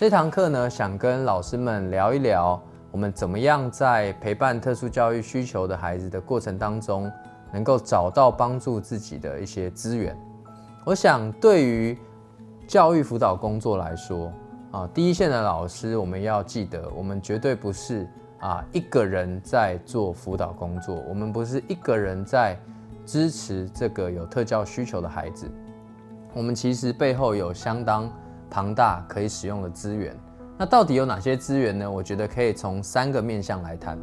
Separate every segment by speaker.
Speaker 1: 这堂课呢，想跟老师们聊一聊，我们怎么样在陪伴特殊教育需求的孩子的过程当中，能够找到帮助自己的一些资源。我想，对于教育辅导工作来说，啊，第一线的老师，我们要记得，我们绝对不是啊一个人在做辅导工作，我们不是一个人在支持这个有特教需求的孩子，我们其实背后有相当。庞大可以使用的资源，那到底有哪些资源呢？我觉得可以从三个面向来谈。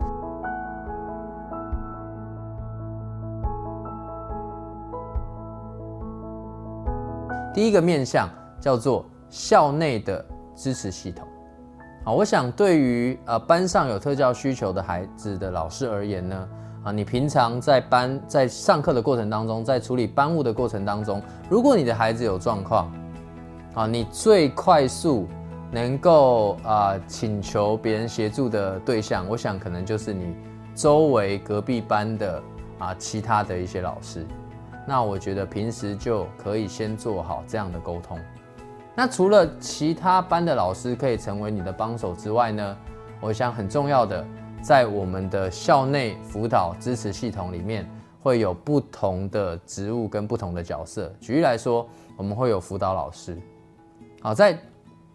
Speaker 1: 第一个面向叫做校内的支持系统。好，我想对于呃班上有特教需求的孩子的老师而言呢，啊，你平常在班在上课的过程当中，在处理班务的过程当中，如果你的孩子有状况，啊，你最快速能够啊请求别人协助的对象，我想可能就是你周围隔壁班的啊其他的一些老师。那我觉得平时就可以先做好这样的沟通。那除了其他班的老师可以成为你的帮手之外呢，我想很重要的，在我们的校内辅导支持系统里面，会有不同的职务跟不同的角色。举例来说，我们会有辅导老师。好，在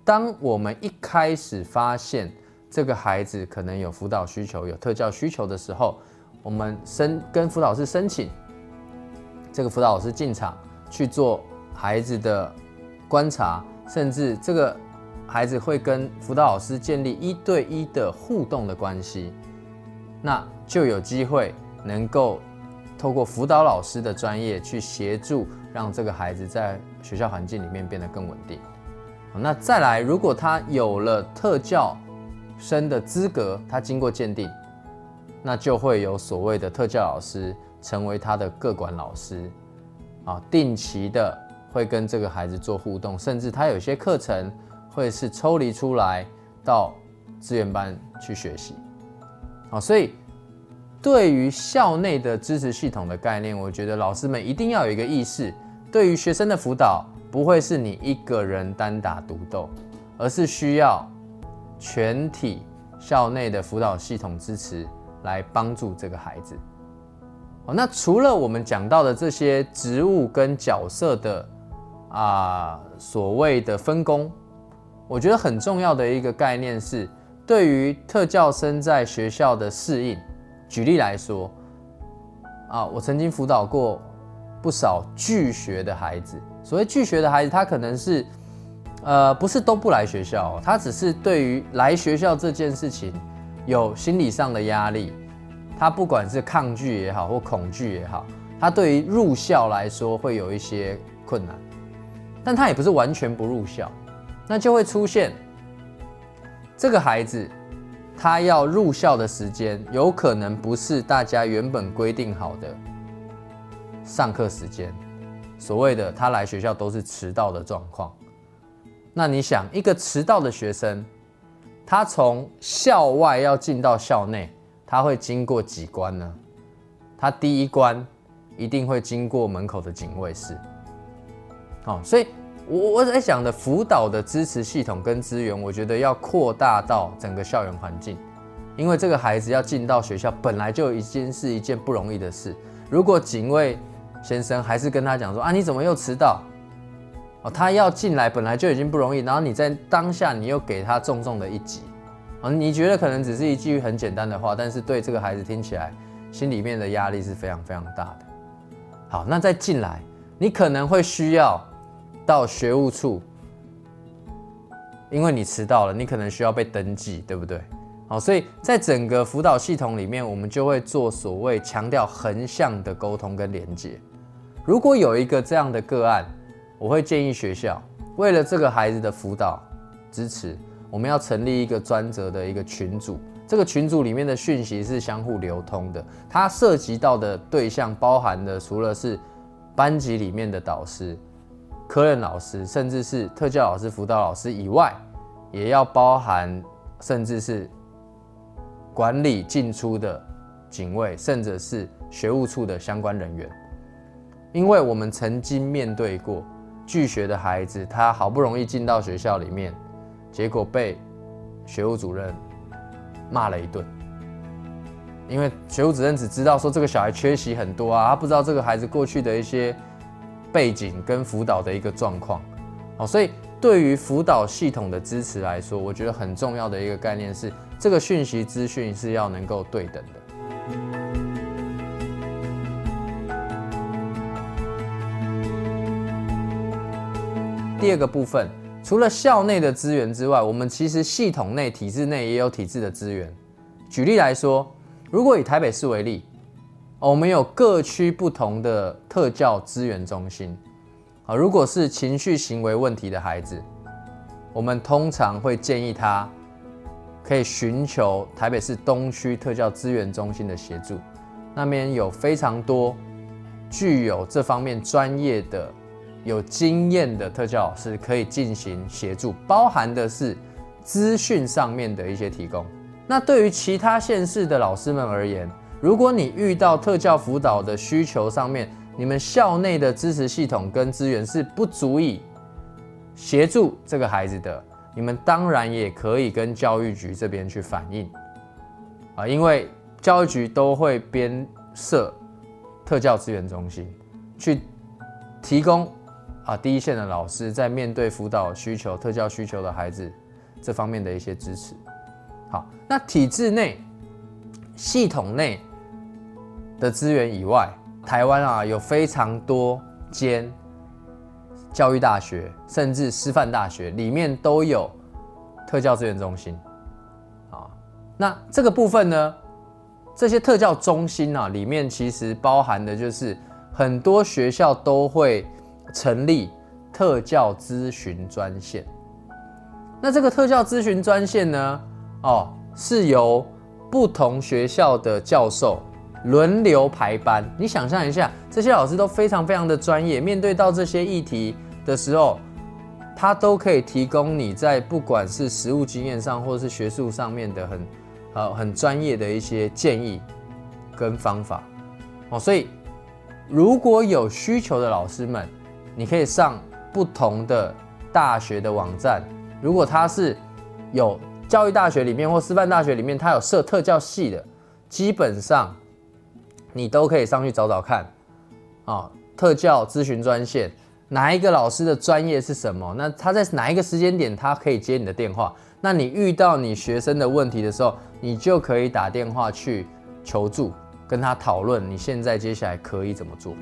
Speaker 1: 当我们一开始发现这个孩子可能有辅导需求、有特教需求的时候，我们申跟辅导师申请，这个辅导老师进场去做孩子的观察，甚至这个孩子会跟辅导老师建立一对一的互动的关系，那就有机会能够透过辅导老师的专业去协助，让这个孩子在学校环境里面变得更稳定。那再来，如果他有了特教生的资格，他经过鉴定，那就会有所谓的特教老师成为他的各管老师，啊，定期的会跟这个孩子做互动，甚至他有些课程会是抽离出来到资源班去学习，啊，所以对于校内的支持系统的概念，我觉得老师们一定要有一个意识，对于学生的辅导。不会是你一个人单打独斗，而是需要全体校内的辅导系统支持来帮助这个孩子。哦，那除了我们讲到的这些职务跟角色的啊所谓的分工，我觉得很重要的一个概念是，对于特教生在学校的适应。举例来说，啊，我曾经辅导过不少拒学的孩子。所谓拒学的孩子，他可能是，呃，不是都不来学校，他只是对于来学校这件事情有心理上的压力，他不管是抗拒也好或恐惧也好，他对于入校来说会有一些困难，但他也不是完全不入校，那就会出现这个孩子他要入校的时间，有可能不是大家原本规定好的上课时间。所谓的他来学校都是迟到的状况，那你想一个迟到的学生，他从校外要进到校内，他会经过几关呢？他第一关一定会经过门口的警卫室。哦，所以我我在想的辅导的支持系统跟资源，我觉得要扩大到整个校园环境，因为这个孩子要进到学校本来就已经是一件不容易的事，如果警卫。先生还是跟他讲说啊，你怎么又迟到？哦，他要进来本来就已经不容易，然后你在当下你又给他重重的一击，啊，你觉得可能只是一句很简单的话，但是对这个孩子听起来心里面的压力是非常非常大的。好，那再进来，你可能会需要到学务处，因为你迟到了，你可能需要被登记，对不对？好，所以在整个辅导系统里面，我们就会做所谓强调横向的沟通跟连接。如果有一个这样的个案，我会建议学校为了这个孩子的辅导支持，我们要成立一个专责的一个群组。这个群组里面的讯息是相互流通的，它涉及到的对象包含的除了是班级里面的导师、科任老师，甚至是特教老师、辅导老师以外，也要包含甚至是管理进出的警卫，甚至是学务处的相关人员。因为我们曾经面对过拒学的孩子，他好不容易进到学校里面，结果被学务主任骂了一顿。因为学务主任只知道说这个小孩缺席很多啊，他不知道这个孩子过去的一些背景跟辅导的一个状况。好，所以对于辅导系统的支持来说，我觉得很重要的一个概念是，这个讯息资讯是要能够对等的。第二个部分，除了校内的资源之外，我们其实系统内、体制内也有体制的资源。举例来说，如果以台北市为例，我们有各区不同的特教资源中心。啊，如果是情绪行为问题的孩子，我们通常会建议他可以寻求台北市东区特教资源中心的协助，那边有非常多具有这方面专业的。有经验的特教老师可以进行协助，包含的是资讯上面的一些提供。那对于其他县市的老师们而言，如果你遇到特教辅导的需求上面，你们校内的支持系统跟资源是不足以协助这个孩子的，你们当然也可以跟教育局这边去反映啊，因为教育局都会编设特教资源中心去提供。啊，第一线的老师在面对辅导需求、特教需求的孩子这方面的一些支持。好，那体制内、系统内的资源以外，台湾啊有非常多间教育大学，甚至师范大学里面都有特教资源中心。啊，那这个部分呢，这些特教中心啊，里面其实包含的就是很多学校都会。成立特教咨询专线，那这个特教咨询专线呢？哦，是由不同学校的教授轮流排班。你想象一下，这些老师都非常非常的专业，面对到这些议题的时候，他都可以提供你在不管是实务经验上，或者是学术上面的很呃很专业的一些建议跟方法。哦，所以如果有需求的老师们，你可以上不同的大学的网站，如果它是有教育大学里面或师范大学里面，它有设特教系的，基本上你都可以上去找找看。啊，特教咨询专线，哪一个老师的专业是什么？那他在哪一个时间点，他可以接你的电话？那你遇到你学生的问题的时候，你就可以打电话去求助，跟他讨论你现在接下来可以怎么做。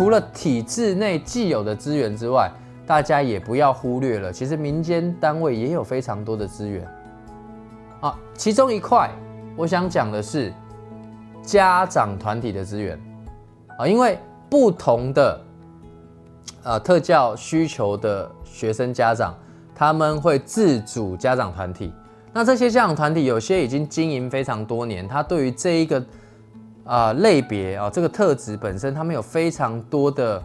Speaker 1: 除了体制内既有的资源之外，大家也不要忽略了，其实民间单位也有非常多的资源。啊，其中一块我想讲的是家长团体的资源。啊，因为不同的呃特教需求的学生家长，他们会自主家长团体。那这些家长团体有些已经经营非常多年，他对于这一个。啊，类别啊，这个特质本身，他们有非常多的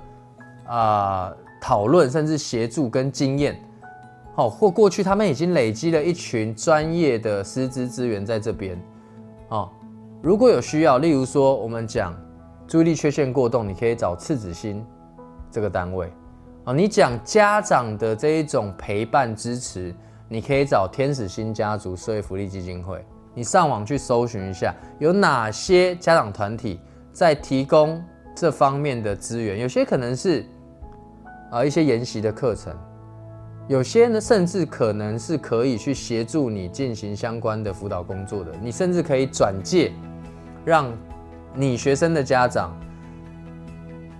Speaker 1: 啊讨论，甚至协助跟经验，好，或过去他们已经累积了一群专业的师资资源在这边，哦，如果有需要，例如说我们讲注意力缺陷过动，你可以找赤子心这个单位，哦，你讲家长的这一种陪伴支持，你可以找天使星家族社会福利基金会。你上网去搜寻一下，有哪些家长团体在提供这方面的资源？有些可能是啊一些研习的课程，有些呢甚至可能是可以去协助你进行相关的辅导工作的。你甚至可以转介，让你学生的家长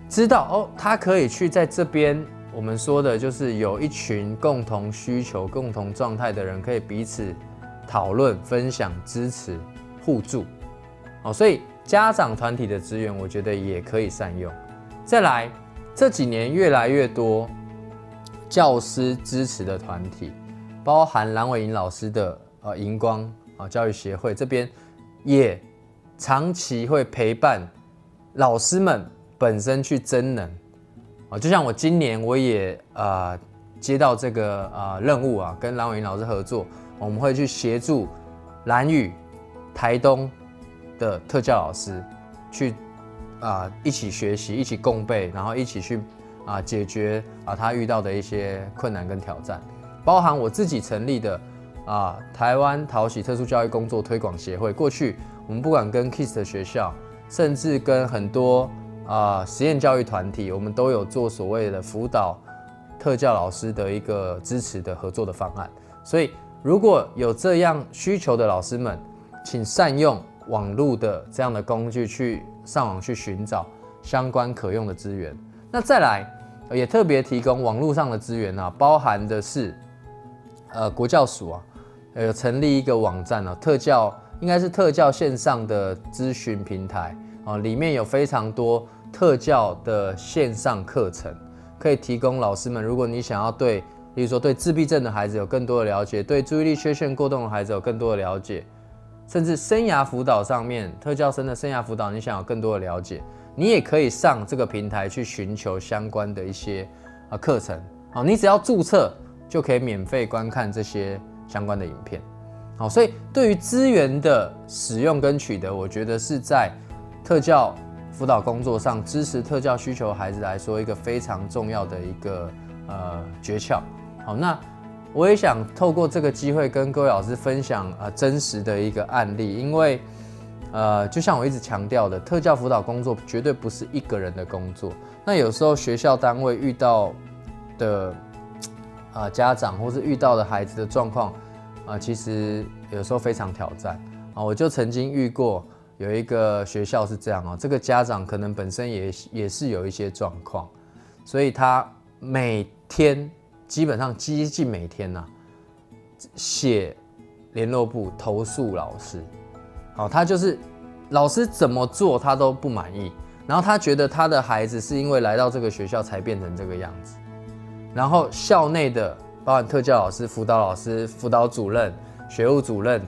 Speaker 1: 知道哦，他可以去在这边。我们说的就是有一群共同需求、共同状态的人，可以彼此。讨论、分享、支持、互助，哦，所以家长团体的资源，我觉得也可以善用。再来，这几年越来越多教师支持的团体，包含蓝伟莹老师的呃荧光啊教育协会这边，也长期会陪伴老师们本身去增能啊。就像我今年我也呃接到这个呃任务啊，跟蓝伟莹老师合作。我们会去协助蓝宇、台东的特教老师去啊一起学习，一起共备，然后一起去啊解决啊他遇到的一些困难跟挑战，包含我自己成立的啊台湾淘喜特殊教育工作推广协会。过去我们不管跟 KISS 的学校，甚至跟很多啊实验教育团体，我们都有做所谓的辅导特教老师的一个支持的合作的方案。所以如果有这样需求的老师们，请善用网络的这样的工具去上网去寻找相关可用的资源。那再来也特别提供网络上的资源啊，包含的是呃国教署啊，呃成立一个网站啊，特教应该是特教线上的咨询平台啊，里面有非常多特教的线上课程，可以提供老师们，如果你想要对，比如说对自闭症的孩子有更多的了解，对注意力缺陷过动的孩子有更多的了解。甚至生涯辅导上面，特教生的生涯辅导，你想有更多的了解，你也可以上这个平台去寻求相关的一些啊课程。好，你只要注册就可以免费观看这些相关的影片。好，所以对于资源的使用跟取得，我觉得是在特教辅导工作上支持特教需求孩子来说一个非常重要的一个呃诀窍。好，那。我也想透过这个机会跟各位老师分享呃真实的一个案例，因为呃就像我一直强调的，特教辅导工作绝对不是一个人的工作。那有时候学校单位遇到的啊家长或是遇到的孩子的状况啊，其实有时候非常挑战啊。我就曾经遇过有一个学校是这样哦，这个家长可能本身也也是有一些状况，所以他每天。基本上接近每天呐，写联络部投诉老师，好，他就是老师怎么做他都不满意，然后他觉得他的孩子是因为来到这个学校才变成这个样子，然后校内的包含特教老师、辅导老师、辅导主任、学务主任，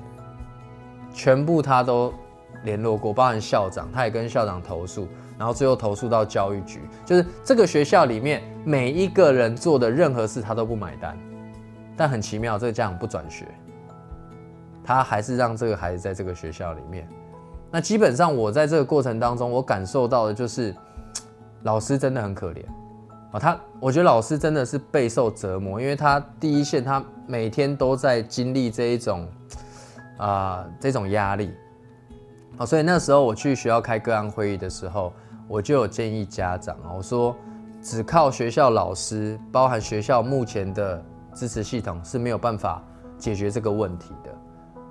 Speaker 1: 全部他都联络过，包含校长，他也跟校长投诉。然后最后投诉到教育局，就是这个学校里面每一个人做的任何事他都不买单，但很奇妙，这个家长不转学，他还是让这个孩子在这个学校里面。那基本上我在这个过程当中，我感受到的就是老师真的很可怜啊，他我觉得老师真的是备受折磨，因为他第一线他每天都在经历这一种啊这种压力好，所以那时候我去学校开个案会议的时候。我就有建议家长我说只靠学校老师，包含学校目前的支持系统是没有办法解决这个问题的。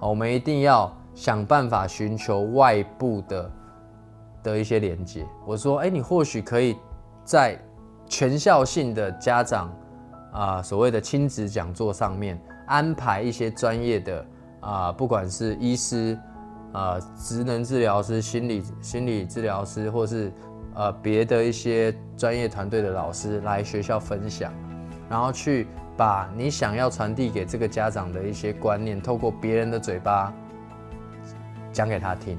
Speaker 1: 我们一定要想办法寻求外部的的一些连接。我说，哎，你或许可以在全校性的家长啊所谓的亲子讲座上面安排一些专业的啊，不管是医师。啊，职能治疗师、心理心理治疗师，或是呃别的一些专业团队的老师来学校分享，然后去把你想要传递给这个家长的一些观念，透过别人的嘴巴讲给他听。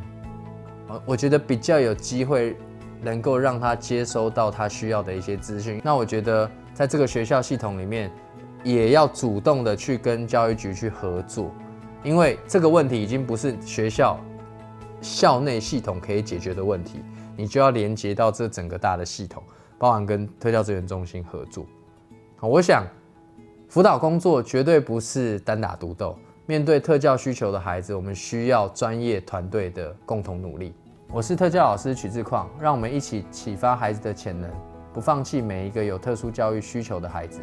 Speaker 1: 我我觉得比较有机会能够让他接收到他需要的一些资讯。那我觉得在这个学校系统里面，也要主动的去跟教育局去合作。因为这个问题已经不是学校校内系统可以解决的问题，你就要连接到这整个大的系统，包含跟特教资源中心合作。我想辅导工作绝对不是单打独斗，面对特教需求的孩子，我们需要专业团队的共同努力。我是特教老师曲志矿，让我们一起启发孩子的潜能，不放弃每一个有特殊教育需求的孩子。